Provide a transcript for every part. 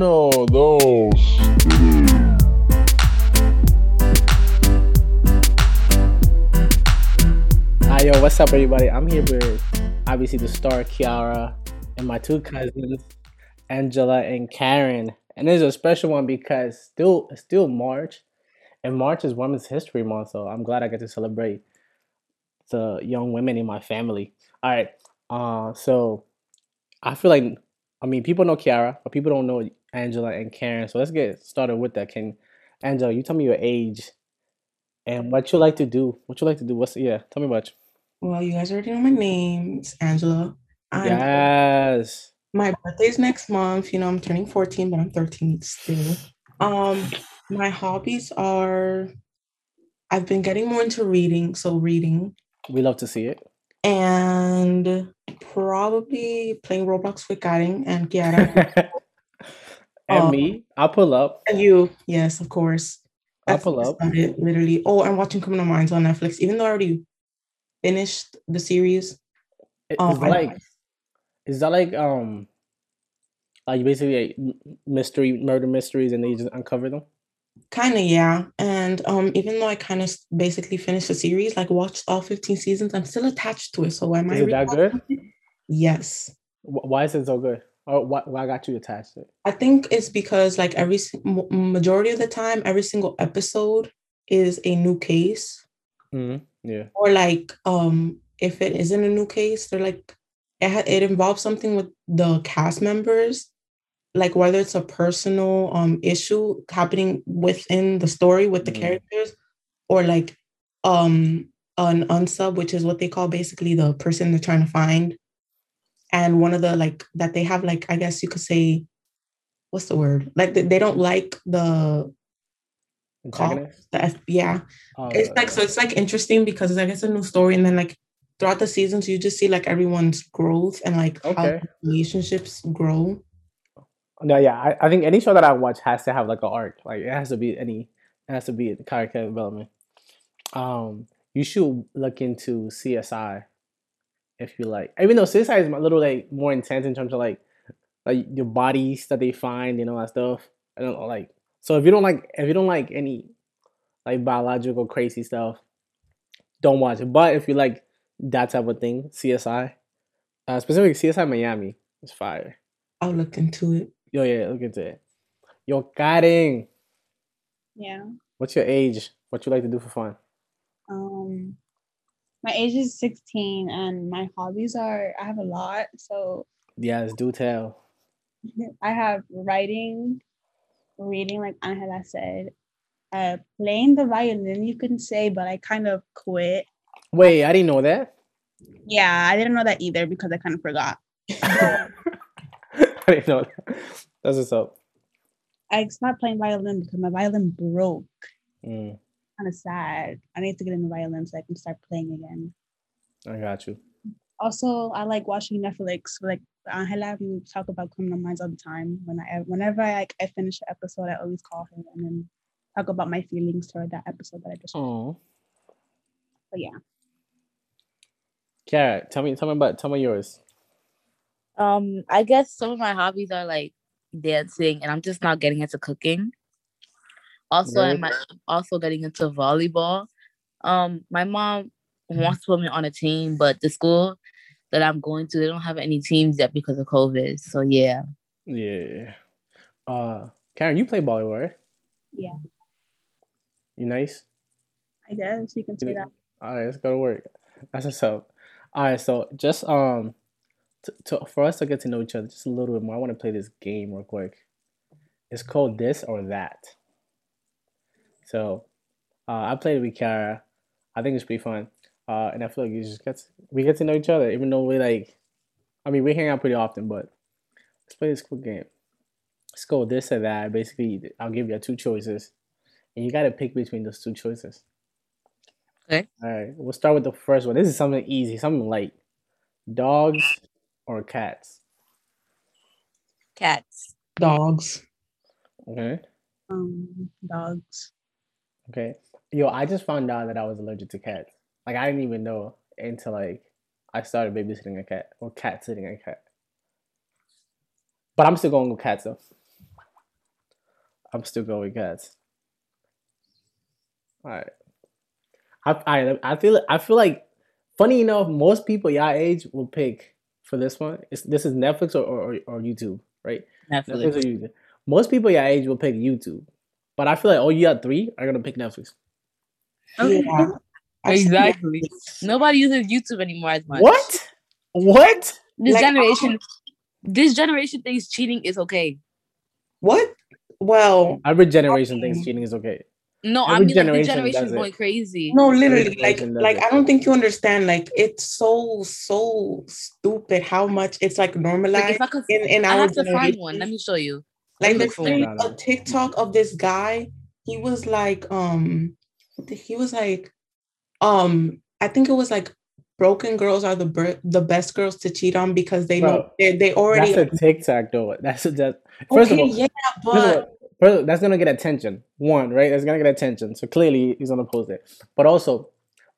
Uno, dos. Hi, yo, what's up, everybody? I'm here with obviously the star Kiara and my two cousins, Angela and Karen. And is a special one because still it's still March, and March is Women's History Month, so I'm glad I get to celebrate the young women in my family. All right, uh, so I feel like I mean people know Kiara, but people don't know Angela and Karen. So let's get started with that. Can Angela, you tell me your age and what you like to do? What you like to do? What's yeah? Tell me about you. Well, you guys already know my name. It's Angela. I'm Yes. my birthday's next month. You know, I'm turning 14, but I'm 13 still. Um, my hobbies are I've been getting more into reading, so reading We love to see it. and probably playing Roblox with Karen and Kiara. and Um, me, I'll pull up. and you, yes, of course. I'll That's pull up. about it, literally. Oh, I'm watching Criminal Minds on Netflix, even though I already finished the series. I- Um, Is that like, is that like um, like basically like mystery murder mysteries, and they just uncover them? Kind of, yeah. And um, even though I kind of basically finished the series, like watched all 15 seasons, I'm still attached to it. So why am I Is it that good? it? Yes. Why is it so good? Or what? Why got you attached to it? I think it's because like every majority of the time, every single episode is a new case, hmm Yeah. or like um, if it isn't a new case, they're like it ha- it involves something with the cast members, like whether it's a personal um issue happening within the story with the Mhm. characters, or like um an unsub, which is what they call basically the person they're trying to find, and one of the like that they have like I guess you could say, what's the word? Like they, they don't like the call the F, yeah Oh, it's like so it's like interesting because it's like it's a new story and then like throughout the seasons you just see like everyone's growth and like how relationships grow No, yeah. I, I think any show that I watch has to have like an arc. Like it has to be any. It has to be character development. Um, you should look into CSI if you like. Even though CSI is a little like more intense in terms of like like your bodies that they find and all that stuff. I don't know, like so if you don't like if you don't like any like biological crazy stuff, don't watch it. But if you like that type of thing, CSI, uh, specifically CSI Miami, is fire. i'll look into it Yo, yeah, look into it. Yo, Karen, Yeah. what's your age? What you like to do for fun? Um my age is 16 and my hobbies are I have a lot. So Yes, do tell. I have writing, reading like Angela said, uh playing the violin you can say, but I kind of quit. Wait, I didn't know that. Yeah, I didn't know that either because I kind of forgot. I didn't know that. That's what's up. I stopped playing violin because my violin broke. Mm, Kind of sad. I need to get into violin so I can start playing again. I got you. also I like watching Netflix. Like Angela, we talk about criminal minds all the time. When I whenever I like I finish an episode, I always call her and then talk about my feelings toward that episode that I just. Oh, But yeah, Karen, tell me, tell me about, tell me yours. Um, I guess some of my hobbies are like dancing, and I'm just not getting into cooking. Also, Really? I'm also getting into volleyball. Um, my mom wants to put me on a team, but the school that I'm going to, they don't have any teams yet because of COVID. So yeah, Yeah. Uh, Karen, you play volleyball, right? yeah, You nice? I guess you can say that. All right, let's go to work. That's what's up. All right, so just um, to, to for us to get to know each other just a little bit more, I want to play this game real quick. It's called This or That. So, uh, I played with Kara. I think it's pretty fun. Uh, and I feel like you just get to, we get to know each other, even though we like, I mean, we hang out pretty often, but let's play this quick game. Let's go this or that. Basically, I'll give you two choices, and you got to pick between those two choices. Okay. All right, we'll start with the first one. This is something easy, something light. Dogs or cats? cats. dogs Okay. Um, dogs. Okay. Yo, I just found out that I was allergic to cats. Like I didn't even know until like I started babysitting a cat or cat sitting a cat. But I'm still going with cats though. I'm still going with cats. All right. I I I feel I feel like funny enough, most people your age will pick for this one. It's, this is Netflix or, or or YouTube, right? Netflix or YouTube. Most people your age will pick YouTube, but I feel like oh, you got three are gonna pick Netflix. Okay. Yeah. Exactly. Nobody uses YouTube anymore as much. What? What? This Like, generation, oh. this generation thinks cheating is okay. What? Well, Every generation thinks cheating is okay. No, I Every mean like the generation generation is it. going crazy. no, literally, like, like it. I don't think you understand. Like, it's so so stupid how much it's like Like normalized if I could, in in I our have to find one. Let me show you. Like for a TikTok of this guy. He was like, um, he was like, um, I think it was like broken girls are the ber- the best girls to cheat on because they know Bro, they they already That's a TikTok though. That's a, that. First okay, of all, yeah, First of but all, first, that's gonna get attention. One, right? That's gonna get attention. So clearly he's gonna post it. But also,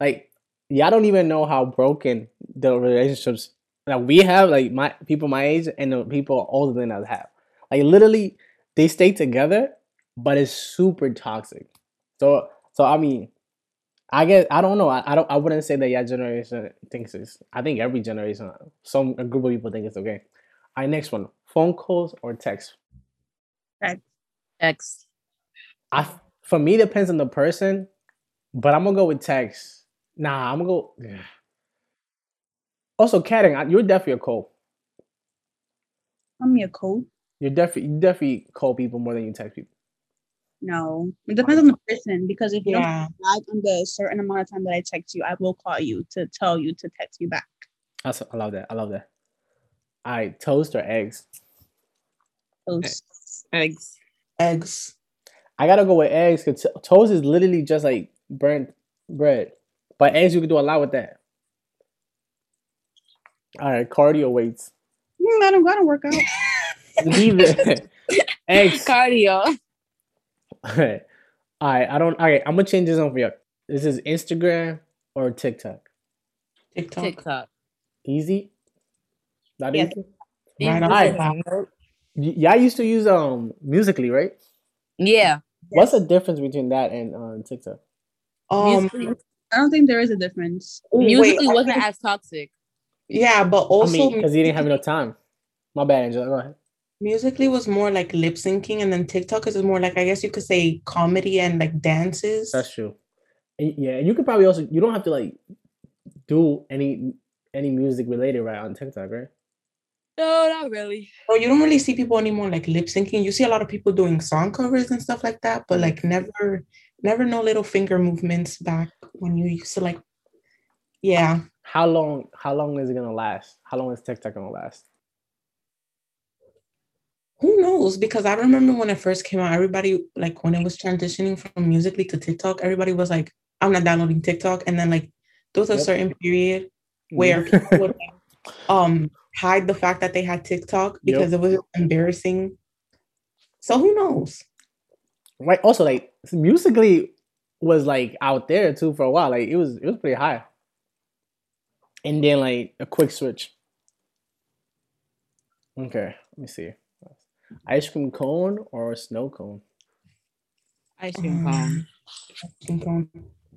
like, y'all don't even know how broken the relationships that we have, like my people my age and the people older than us have. Like literally, they stay together, but it's super toxic. So so I mean, I guess I don't know. I, I don't I wouldn't say that your generation thinks it's I think every generation some a group of people think it's okay. All right, next one. Phone calls or text. X. I for me depends on the person, but I'm gonna go with text. Nah, I'm gonna go. Yeah. Also, catting, I- you're definitely a call. Send me a code. You're definitely you definitely call people more than you text people. No, it depends on the person because if you don't yeah, like under a certain amount of time that I text you, I will call you to tell you to text me back. That's, I love that. I love that. All right, toast or eggs? Toast. Eggs. eggs. I gotta go with eggs because toast is literally just like burnt bread, but eggs you can do a lot with that. All right, cardio weights. Mm, I don't gotta work out. Neither. eggs. Cardio. All right. All right. I don't. All right. I'm gonna change this on for you. This is Instagram or TikTok. TikTok. TikTok. Easy. Not Yes. easy. Right off Alright. the bat. Y- y'all used to use um Musical.ly, right? Yeah. What's the difference between that and um TikTok? Um, Musical.ly, I don't think there is a difference. ooh, wait, Musical.ly I wasn't think- as toxic. yeah, but also I mean, because he didn't have enough time. My bad, Angela. Go ahead. Musically was more like lip syncing, and then TikTok is more like I guess you could say comedy and like dances. That's true. And, yeah, and you could probably also you don't have to like do any any music related right on TikTok, right? No, not really. Oh, you don't really see people anymore like lip syncing. You see a lot of people doing song covers and stuff like that, but like mm-hmm. never, never no little finger movements back when you used to like, yeah. How long? How long is it gonna last? How long is TikTok gonna last? Who knows? Because I remember when it first came out, everybody like when it was transitioning from Musical.ly to TikTok, everybody was like, "I'm not downloading TikTok," and then like there was a Yep. certain period where people would like, um hide the fact that they had TikTok because it was embarrassing. So who knows? right also like Musical.ly was like out there too for a while like it was it was pretty high and then like a quick switch okay let me see ice cream cone or a snow cone Ice cream cone. think on-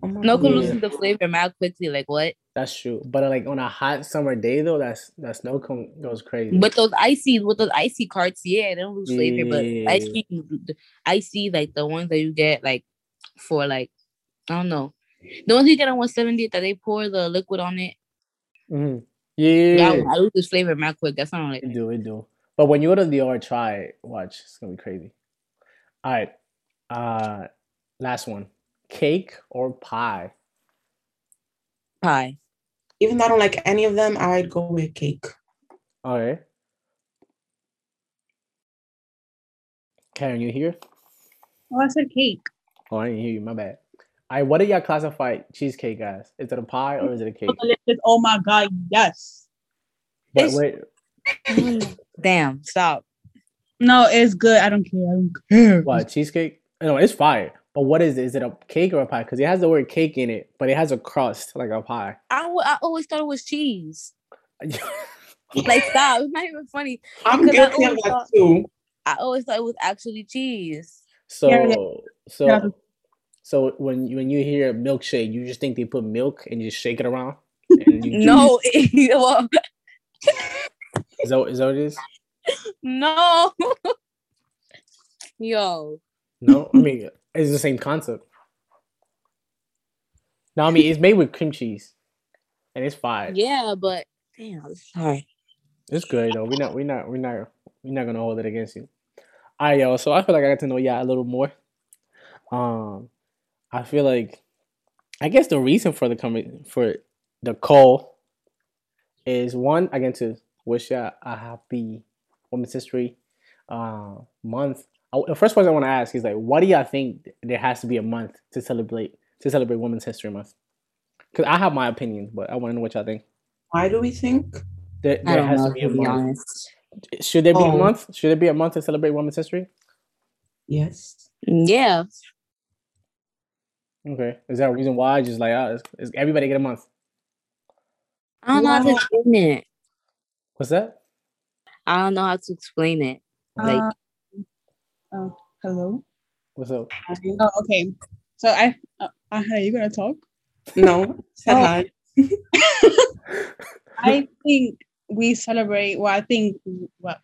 oh my No could God. lose the flavor mad quickly. Like what? that's true but uh, like on a hot summer day though that's that snow cone goes crazy But those icy, with those icy carts, yeah, they don't lose flavor. But ice Yeah. cream, icy, like the ones that you get, like for like, I don't know, the ones you get on 170 that they pour the liquid on it. Mhm. yeah That one, I lose this flavor mad quick. That's not like it do it do but when you go to the R try it watch it's gonna be crazy all right uh last one cake or pie pie. Even though I don't like any of them, I'd go with cake. all right Karen, you here? Oh, I said cake. Oh, I didn't hear you. My bad. All right, what do y'all classify cheesecake as? Is it a pie or is it a cake? Oh my god, yes. But It's- wait, Damn, stop. No, it's good. I don't care. I don't care. what cheesecake? No, it's fire. But what is it? Is it a cake or a pie? Because it has the word cake in it, but it has a crust like a pie. I, w- I always thought it was cheese. Like stop. It's not even funny. I'm Because guilty of always that thought- too. I always thought it was actually cheese. So Yeah, yeah. so Yeah. so when you when you hear milkshake, you just think they put milk and you just shake it around. And you No, well, is that, is that what it is? no. Yo, No, I mean it's the same concept. No, I mean it's made with cream cheese, and it's fine. yeah, but damn, sorry. It's good though. We're not we're not we're not we're not gonna hold it against you. Alright, yo. So I feel like I got to know y'all a little more. Um, I feel like I guess the reason for the coming for the call is one I get to wish y'all a happy Women's History uh, month. I, the first question I want to ask is like, why do y'all think there has to be a month to celebrate to celebrate Women's History Month? Because I have my opinions, but I want to know what y'all think. Why do we think? There, I there don't has know, to be a to be month. honest. Should there be a Oh. month? Should there be a month to celebrate Women's History? Yes. Yeah, Okay. Is that a reason why? Just like, uh, is, is everybody get a month? I don't know how to Well- explain it. What's that? I don't know how to explain it. Like, Uh, oh, hello. What's up? Oh, okay. So I, uh, uh, are you gonna talk? No. Oh. hi. I think we celebrate. Well, I think. Well,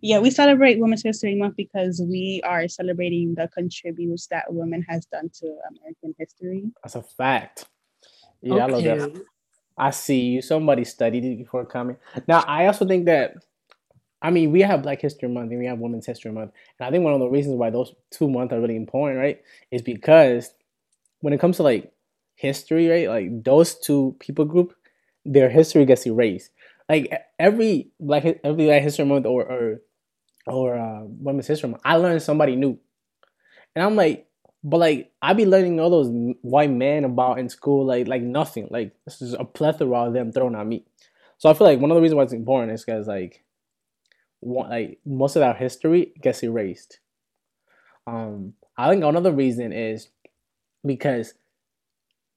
yeah, we celebrate Women's History Month because we are celebrating the contributes that women has done to American history. That's a fact. Yeah, I love that. I see you. Somebody studied it before coming. Now, I also think that, I mean, we have Black History Month and we have Women's History Month. And I think one of the reasons why those two months are really important, right, is because when it comes to like history, right, like those two people group, their history gets erased. Like every Black every Black History Month or or or uh, Women's History Month, I learned somebody new, and I'm like, but like I be learning all those white men about in school, like like nothing. Like this is a plethora of them thrown at me. So I feel like one of the reasons why it's important is because like, like most of our history gets erased. Um, I think another reason is because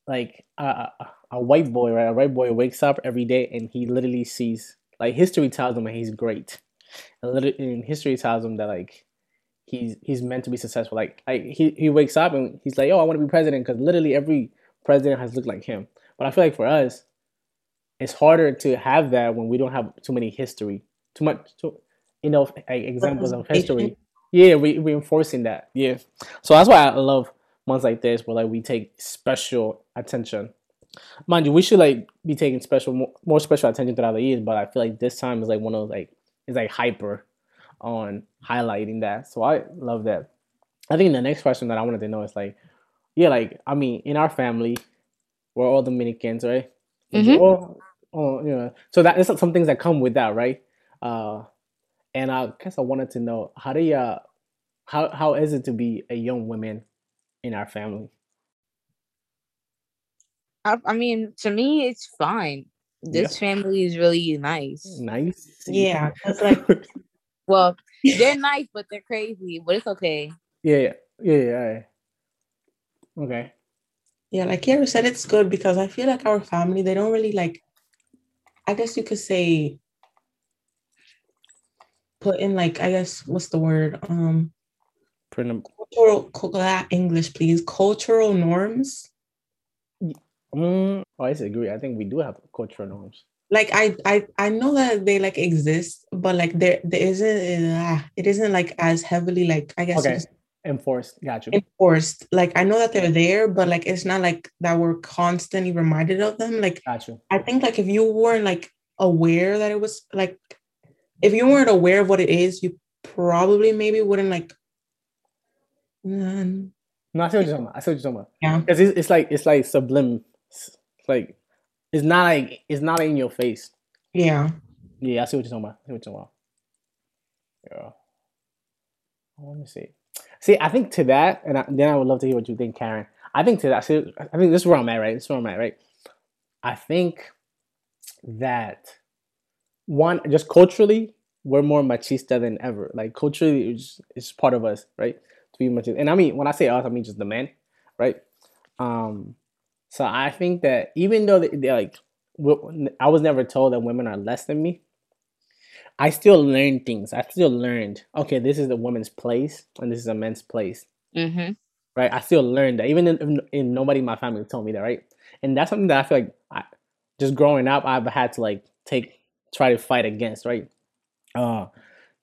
like a, a, white boy, right? A white boy wakes up every day and he literally sees like history tells him that he's great, and, lit- and history tells him that like he's he's meant to be successful. Like like he he wakes up and he's like, oh, I want to be president because literally every president has looked like him. But I feel like for us, it's harder to have that when we don't have too many history, too much, too, you know, examples of history. Yeah, we reinforcing that. Yeah, so that's why I love months like this where like we take special attention. Mind you, we should like be taking special more, more special attention throughout the years, but I feel like this time is like one of those like it's like hyper on highlighting that. So I love that. I think the next question that I wanted to know is like, yeah, like I mean, in our family, we're all Dominicans, right? Mhm. All, all, you know, so that is some things that come with that, right? Uh, and I guess I wanted to know how do you, how how is it to be a young woman in our family? I, I mean, to me, it's fine. This family is really nice. Nice. Yeah. That's like Well, they're nice, but they're crazy. But it's okay. yeah, yeah, yeah, yeah. yeah. Okay. Yeah, like Kiara said, it's good because I feel like our family, they don't really like, I guess you could say, put in like, I guess, what's the word? Um, Pretty num- cultural, ah, English, please. Cultural norms. Mm, oh, I disagree. I think we do have cultural norms. Like I, I, I know that they like exist, but like there, there isn't, uh, it isn't like as heavily like I guess Okay. Enforced. Gotcha. enforced. Like I know that they're there, but like it's not like that we're constantly reminded of them. Like Got you. I think like if you weren't like aware that it was like if you weren't aware of what it is, you probably maybe wouldn't like Mm, No, I see what you're talking about. I see what you're talking about. yeah. Because it's, it's like it's like sublime. It's like it's not like it's not in your face. Yeah. Yeah, I see what you're talking about. I see what you're talking about. Yeah. I want to see. See, I think to that, and I, then I would love to hear what you think, Karen. I think to that. See, I think this is where I'm at, right? This is where I'm at, right? I think that one, just culturally, we're more machista than ever. Like culturally, it's, it's part of us, right? To be machista, and I mean when I say us, I mean just the men, right? Um, so I think that even though they, like, I was never told that women are less than me. I still learned things. I still learned. Okay, this is a woman's place, and this is a men's place. Mm-hmm. Right? I still learned that, even if, if nobody in my family told me that. Right? And that's something that I feel like, I, just growing up, I've had to like take, try to fight against. Right? Uh,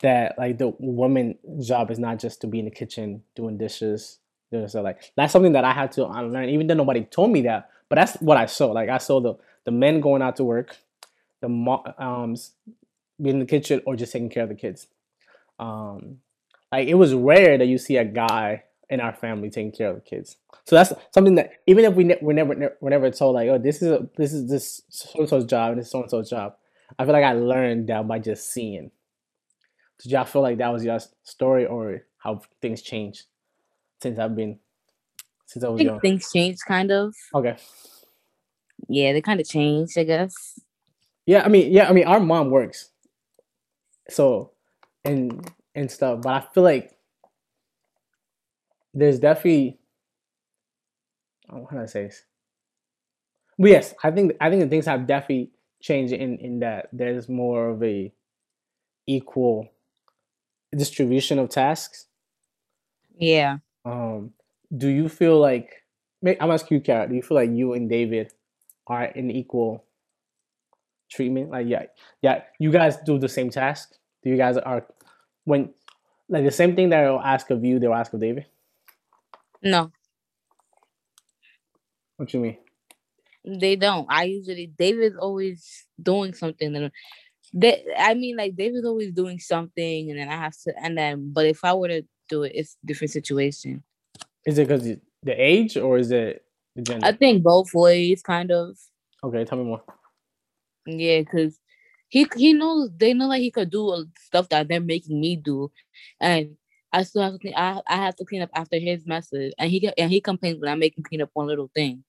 that like the woman job is not just to be in the kitchen doing dishes. So like that's something that I had to unlearn, even though nobody told me that. But that's what I saw. Like I saw the the men going out to work, the moms being in the kitchen or just taking care of the kids. Um, like it was rare that you see a guy in our family taking care of the kids. So that's something that even if we ne- we're never ne- we're never told like, oh, this is a this is this so and so's job and this so and so's job. I feel like I learned that by just seeing. Did y'all feel like that was your story or how things changed since I've been since I I was think young? things changed kind of. Okay. Yeah, they kind of changed, I guess. Yeah, I mean, yeah, I mean, our mom works, so and and stuff. But I feel like there's definitely oh, how do I say this? But yes, I think I think the things have definitely changed in in that there's more of a equal distribution of tasks. Yeah. Um, do you feel like I'm asking you, Kara, do you feel like you and David are in equal treatment? Like, yeah, yeah, you guys do the same task. Do you guys are when like the same thing that they'll ask of you, they'll ask of David? No, What you mean? they don't. I usually David's always doing something. that they, I mean, like David's always doing something, and then I have to. And then, but if I were to do it, it's a different situation. Is it because the age or is it the gender? I think both ways, kind of. okay, tell me more. Yeah, because he he knows they know like he could do stuff that they're making me do, and I still have to clean. I I have to clean up after his messes, and he and he complains when I make him clean up one little thing.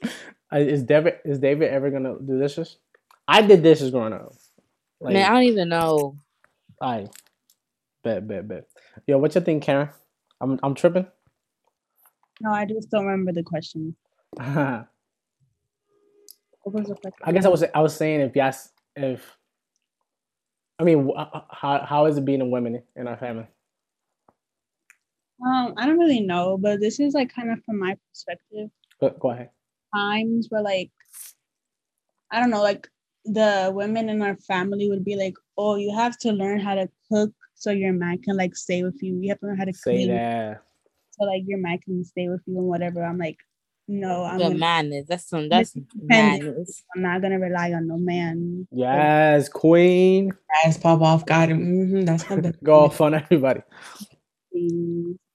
Is David is David ever gonna do dishes? I did dishes growing up. Like, Man, I don't even know. I bet, bet, bet. Yo, what you think, Karen? I'm I'm tripping. No, I just don't remember the question. I What was the question? guess I was I was saying if yes if I mean how how is it being a woman in our family? Um, I don't really know, but this is like kind of from my perspective. Go, go ahead. Times where like, I don't know, like the women in our family would be like, "Oh, you have to learn how to cook so your man can like stay with you. You have to learn how to Say clean that. so like your man can stay with you and whatever." I'm like, no, I'm, The gonna, madness. That's some. That's Independent. madness. I'm not gonna rely on no man. Yes, queen. Guys, pop off, got him. hmm that's how the Go off on everybody.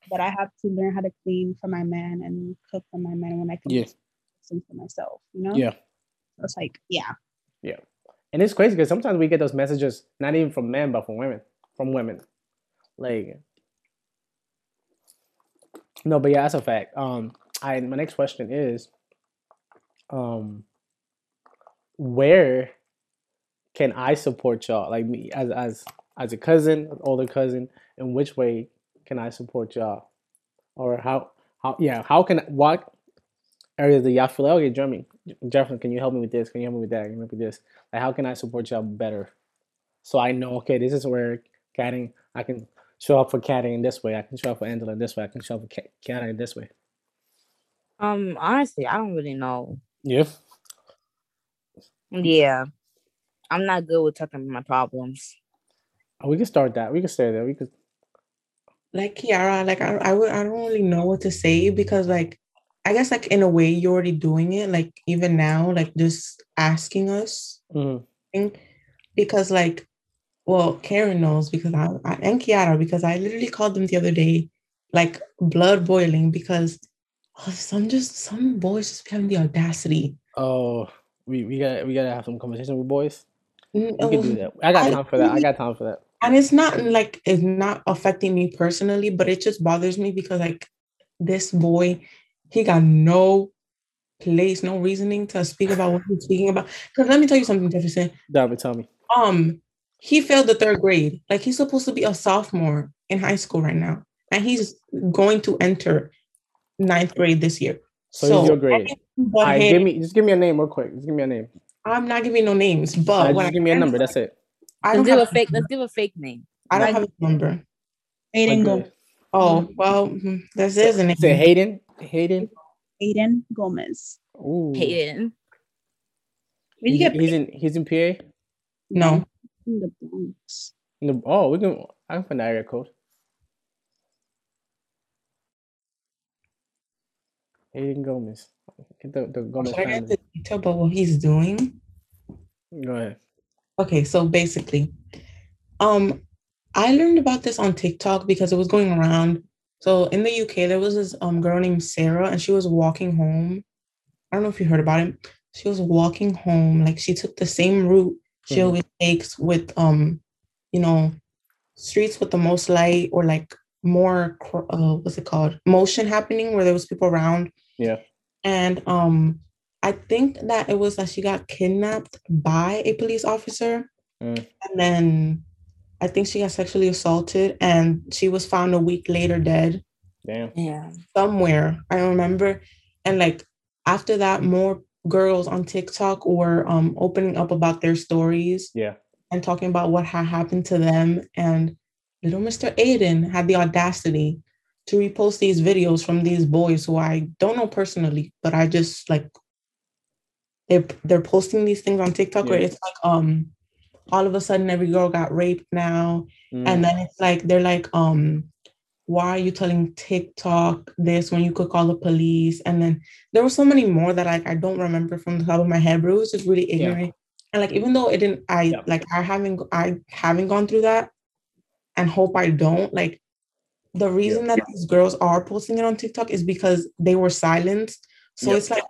But I have to learn how to clean for my man and cook for my man when I can Yeah. clean for myself. You know? Yeah. So it's like, yeah. yeah. And it's crazy because sometimes we get those messages not even from men but from women. From women. Like No, but yeah, that's a fact. Um I my next question is um where can I support y'all? Like me as as as a cousin, older cousin, in which way can I support y'all? Or how how yeah, how can what areas do y'all feel like, okay, Jeremy, Jefferson, can you help me with this? Can you help me with that? Can you help me with this? Like how can I support y'all better? So I know, okay, this is where catting I can show up for catting in this way. I can show up for Angela in this way. I can show up for Cat- catting in this way. Um, honestly, I don't really know. Yeah. Yeah, I'm not good with talking about my problems. Oh, we can start that. We can stay there. We could like Kiara, like I, I would I don't really know what to say because like I guess like in a way you're already doing it, like even now, like just asking us mhm. because like well Karen knows because I, I and Kiara because I literally called them the other day like blood boiling because oh, some just some boys just having the audacity. Oh, we, we gotta we gotta have some conversation with boys. We can do um, that. I got I time for that. I got time for that. and it's not like it's not affecting me personally, but it just bothers me because like this boy, he got no place, no reasoning to speak about what he's speaking about. Because let me tell you something, Jefferson. David, tell me. Um, he failed the third grade. Like he's supposed to be a sophomore in high school right now, and he's going to enter ninth grade this year. So he's your grade. But All right, give me just give me a name real quick. Just give me a name. I'm not giving no names, but right, what just give me a number. That's it. I Let's don't give a have fake. Let's give a fake name. I don't Like- have a number. Aiden Like, Gomez. Oh well, mm, this is an Say Hayden. Hayden. Aiden Gomez. Ooh. Hayden. Where you He's, get he's in. He's in PA. no. In the Bronx? In the, oh, we can. I can find the area code. Hayden Gomez. Get the, the Gomez Should I get family. the detail about what he's doing? Go ahead. Okay, so basically, um, I learned about this on TikTok because it was going around. So in the UK, there was this um girl named Sarah, and she was walking home. I don't know if you heard about it. She was walking home, like she took the same route she Mhm. always takes with um, you know, streets with the most light or like more uh what's it called motion happening where there was people around Yeah. and um i think that it was that she got kidnapped by a police officer Mm. and then i think she got sexually assaulted and she was found a week later dead Damn. Yeah. somewhere i remember and like after that more girls on tiktok were um opening up about their stories Yeah. and talking about what had happened to them. And little Mr. Aiden had the audacity to repost these videos from these boys who I don't know personally, but I just like they're they're posting these things on TikTok where it's like um all of a sudden every girl got raped now. Mm. And then it's like they're like, um, why are you telling TikTok this when you could call the police? And then there were so many more that like I don't remember from the top of my head, but it was just really Yeah. ignorant. And like even though it didn't, I Yeah. like I haven't I haven't gone through that, and hope I don't. Like the reason that these girls are posting it on TikTok is because they were silenced. So it's like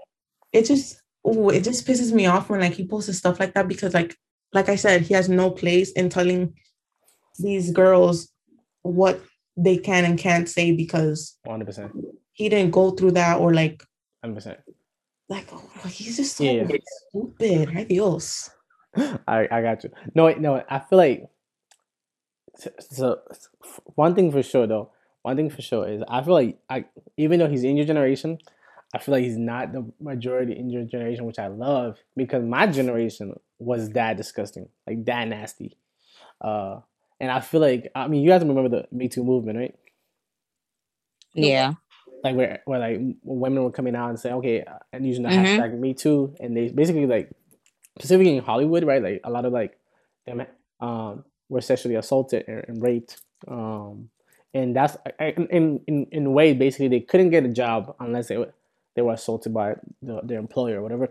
it just ooh, it just pisses me off when like he posts stuff like that because like like I said, he has no place in telling these girls what they can and can't say because 100%. he didn't go through that or like 100%. like oh, he's just so Yeah. stupid. Adios. I, I got you. No, no, I feel like so, so one thing for sure though, one thing for sure is I feel like I even though he's in your generation, I feel like he's not the majority in your generation, which I love because my generation was that disgusting, like that nasty. Uh, and I feel like I mean you guys remember the Me Too movement, right? Yeah. like where where like women were coming out and saying okay uh, and using the Mhm. hashtag me too and they basically like specifically in hollywood right like a lot of like them um were sexually assaulted and, and raped um and that's I- I- in in in a way basically they couldn't get a job unless they were they were assaulted by the, their employer or whatever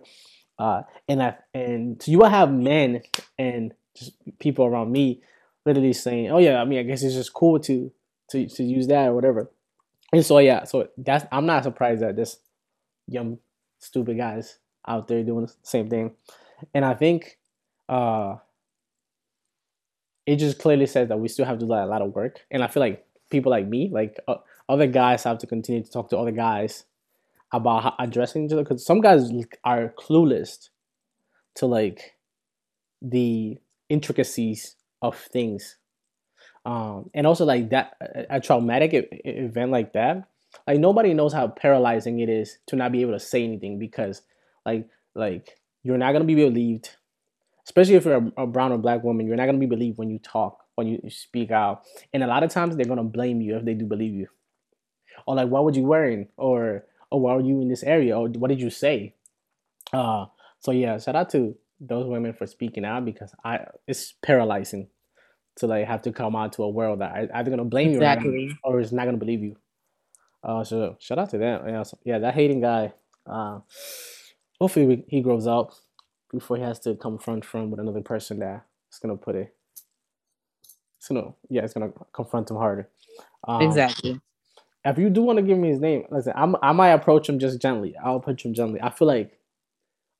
uh and that and so you will have men and just people around me literally saying oh yeah i mean i guess it's just cool to to to use that or whatever and so yeah, so that's I'm not surprised that this young stupid guys out there doing the same thing. And I think uh it just clearly says that we still have to do a lot of work. And I feel like people like me, like uh, other guys have to continue to talk to other guys about addressing each other because some guys are clueless to like the intricacies of things. Um, and also like that a, traumatic event like that like nobody knows how paralyzing it is to not be able to say anything because like like you're not gonna be believed especially if you're a, a brown or black woman you're not gonna be believed when you talk when you speak out. And a lot of times they're gonna blame you if they do believe you. Or like what were you wearing? Or or why were you in this area? Or what did you say? Uh so yeah shout out to those women for speaking out because i it's paralyzing to like have to come out to a world that I, either gonna blame you or, Exactly. or is not gonna believe you. Uh, so shout out to them. Yeah, so, yeah, that hating guy. Uh, hopefully we, he grows up before he has to confront from with another person that is gonna put it. It's gonna yeah, it's gonna confront him harder. Um, Exactly. If you do want to give me his name, listen, I'm, I might approach him just gently. I'll approach him gently. I feel like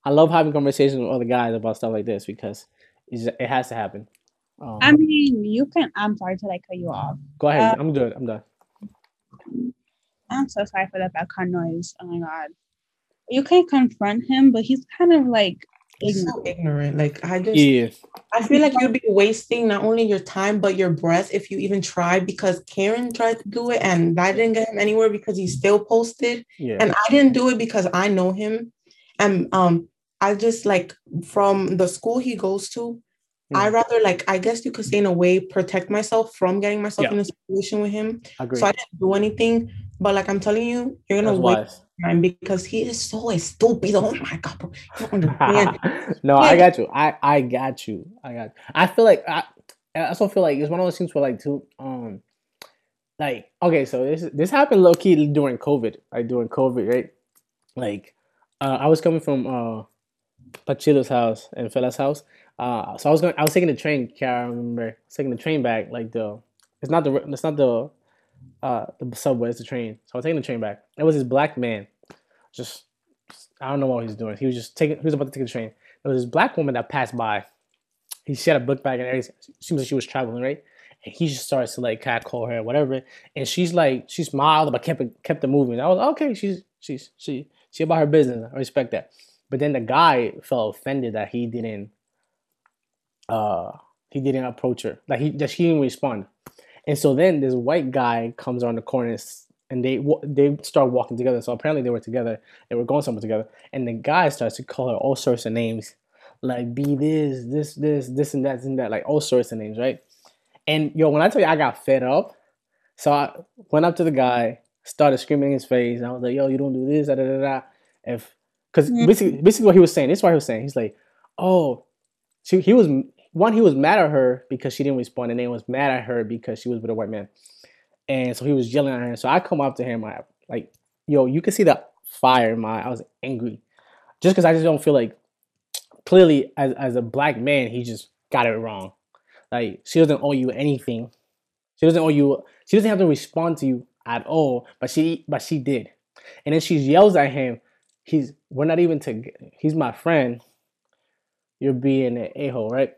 I love having conversations with other guys about stuff like this because it's, it has to happen. Um, I mean, you can. I'm sorry to like cut you off. go ahead. uh, I'm good. I'm done. I'm so sorry for that background noise. Oh my god. You can confront him, but he's kind of like He's ignorant. so ignorant. Like I just Yeah. I feel like you'd be wasting not only your time but your breath if you even try because Karen tried to do it and that didn't get him anywhere because he still posted Yeah. and I didn't do it because I know him and um I just like from the school he goes to I Mm. rather like I guess you could say in a way protect myself from getting myself Yeah. in a situation with him. Agree. So I didn't do anything. But like I'm telling you, you're gonna That's waste time because he is so stupid. Oh my god, bro. You don't understand. no, I got you. I I got you. I got. I feel like I. I also feel like it's one of those things where like too um, like okay, so this this happened low key during COVID, like during COVID, right? Like, uh, I was coming from uh, Pachilo's house and Fela's house. Uh, so I was going. I was taking the train. I remember I was taking the train back. Like the, it's not the it's not the, uh, the subway. It's the train. So I was taking the train back. It was this black man, just I don't know what he was doing. He was just taking. He was about to take the train. There was this black woman that passed by. He she had a book bag and everything. Seems like she was traveling, right? And he just starts to like catcall her, whatever. And she's like, she smiled, but kept it, kept movement. I was okay. She's she's she she about her business. I respect that. But then the guy felt offended that he didn't, uh, he didn't approach her. Like he that she didn't respond. And so then this white guy comes around the corner and they they start walking together. So apparently they were together. They were going somewhere together. And the guy starts to call her all sorts of names, like be this, this, this, this, and that, and that, like all sorts of names, right? And yo, when I tell you I got fed up, so I went up to the guy, started screaming in his face. And I was like, yo, you don't do this, da da da da. If because Mm. basically, basically what he was saying, this is what he was saying. He's like, oh, she, he was one, he was mad at her because she didn't respond, and then was mad at her because she was with a white man. And so he was yelling at her. So I come up to him, I like, yo, you can see the fire in my. I was angry, just because I just don't feel like clearly as as a black man, he just got it wrong. Like she doesn't owe you anything. She doesn't owe you. She doesn't have to respond to you at all. But she but she did. And then she yells at him. He's we're not even to. He's my friend. You're being an a hole, right?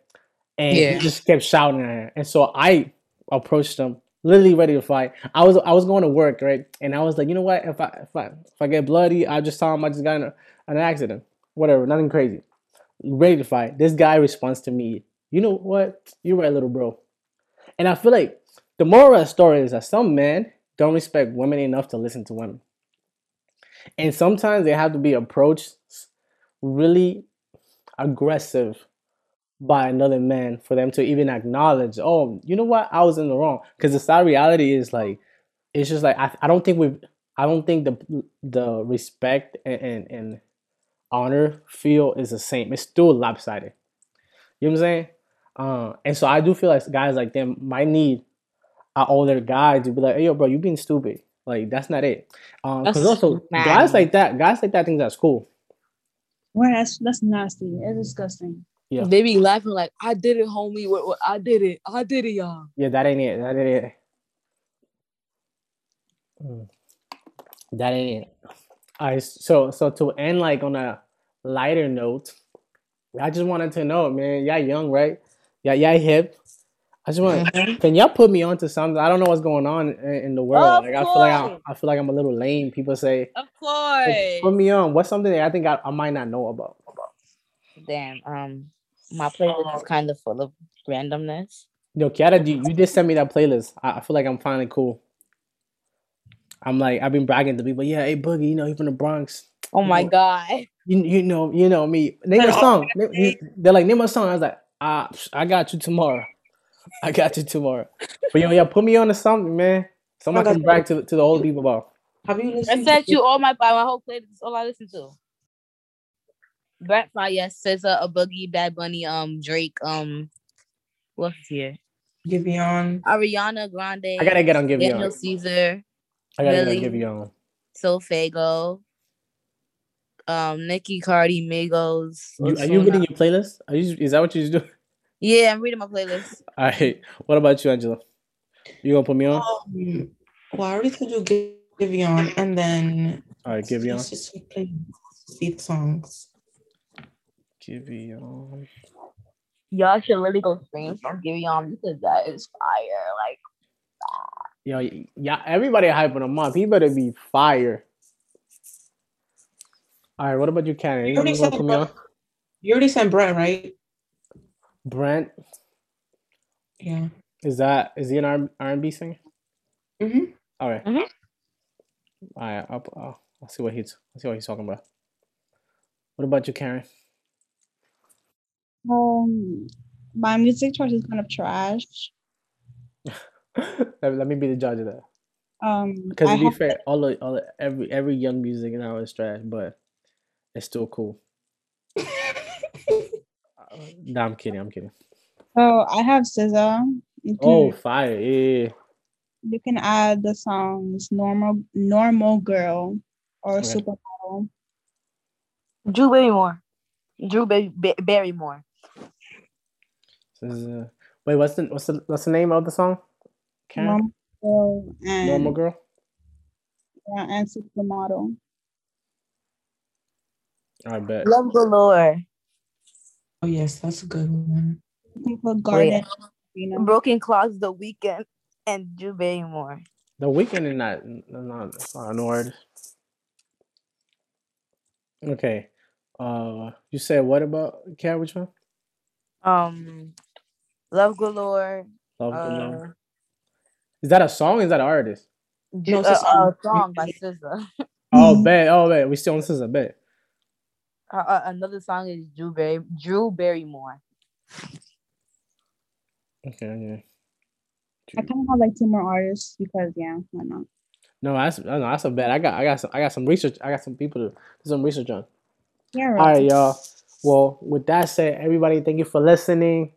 And Yeah. he just kept shouting at her. And so I approached him, literally ready to fight. I was I was going to work, right? And I was like, you know what? If I if I if I get bloody, I just tell him I just got in a, an accident. Whatever, nothing crazy. Ready to fight. This guy responds to me, you know what? You're right, little bro. And I feel like the moral of the story is that some men don't respect women enough to listen to women. And sometimes they have to be approached really aggressive by another man for them to even acknowledge, oh, you know what, I was in the wrong. Because the sad reality is like, it's just like I, I don't think we've, I don't think the the respect and, and and honor feel is the same. It's still lopsided. You know what I'm saying? Uh, and so I do feel like guys like them might need an older guy to be like, hey, yo, bro, you being stupid. Like that's not it. Um, because also mad. guys like that, guys like that think that's cool. Well, that's that's nasty. It's disgusting. Yeah. They be laughing like, I did it, homie. What, what, I did it. I did it, y'all. Yeah, that ain't it. That ain't it. Mm. That ain't it. All right, so so to end like on a lighter note, I just wanted to know, man. Y'all young, right? Yeah, y'all hip. I just want. Mhm. Can y'all put me onto something? I don't know what's going on in, in the world. Of like I feel like I, course. I feel like I'm a little lame. People say, Of "Hey, put me on. What's something that I think I, I might not know about? Damn. Um, my playlist is kind of full of randomness. Yo, Kiara, you, you just sent me that playlist. I, I feel like I'm finally cool. I'm like I've been bragging to people. Yeah, A Boogie, you know he from the Bronx. Oh my Yo. god. You you know you know me. Name a song. Name- They're like name a song. I was like ah, I got you tomorrow. I got you tomorrow. But yo, yeah, put me on to something, man. Someone I can got brag to to the old people about. Have you I listened? sent to- you all my my whole playlist. That's all I listen to. Brent Faiyaz, yes, SZA, A Boogie, Bad Bunny, um, Drake, um, what's here? Giveon. Ariana Grande. I gotta get on give you Daniel on. Caesar, I gotta get on Really? give you on. Sofaygo, um, Nicki Cardi, Migos. You, are you getting your playlist? Are you is that what you do? Yeah, I'm reading my playlist. All right. What about you, Angela? You gonna put me on? Um, well, I already told you Gi- Giveon, and then All right, Giveon. let's just play see songs. Giveon. Y'all should really go stream from Giveon because that is fire. Like, Yo, yeah, everybody hyping him up. He better be fire. All right, what about you, Karen? You You already you gonna said put me? You already sent Brent, right? Brent, Yeah. is that is he an R and B singer? Mm-hmm. All right. Mhm. All right, I'll, I'll, I'll see what he's I'll see what he's talking about. What about you, Karen? Um, My music choice is kind of trash. let, let me be the judge of that. Um, Because I to be have, fair, all the, all the, every every young music now is trash, but it's still cool. Nah, I'm kidding. I'm kidding. Oh, I have SZA. Oh, fire! Yeah, you can add the songs "Normal Normal Girl" or Okay. "Supermodel." Drew Barrymore. Drew Ba- Ba- Barrymore. This is, uh, wait, what's the what's the what's the name of the song? Karen? Normal Girl and Normal girl. yeah, and "Supermodel." I bet. Love the Galore. Oh yes, that's a good one. You "Garden." Oh, You know, Broken Clocks, The Weekend, and Drew Barrymore. The weekend is not not, not an artist. Okay. Uh, you said what about Karen? Which one? Um, Love Galore. Love Uh, Galore. Is that a song? Is that an artist? Drew, it's a uh, song. uh, song by SZA. Oh, bet. Oh, bet. We still on this. I bet. Uh, uh, another song is Drew Barry, Drew Barrymore. Okay. Yeah. I kind of have like two more artists because yeah, why not? No, that's no, that's a bet. I got I got some I got some research. I got some people to do some research on. Yeah, All right. right, y'all. Well, with that said, everybody, thank you for listening.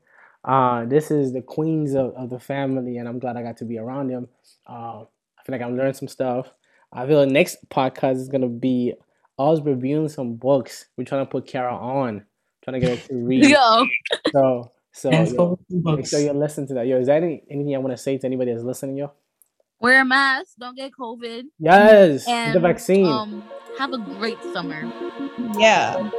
Uh, this is the queens of, of the family, and I'm glad I got to be around them. Uh, I feel like I'm learning some stuff. I feel the next podcast is gonna be us reviewing some books. We're trying to put Kara on, trying to get her to read. Yo, So, so yo, make sure you listen to that. Yo, is there any, anything I want to say to anybody that's listening, yo? wear a mask. Don't get COVID. Yes, And the vaccine. Um, have a great summer. Yeah.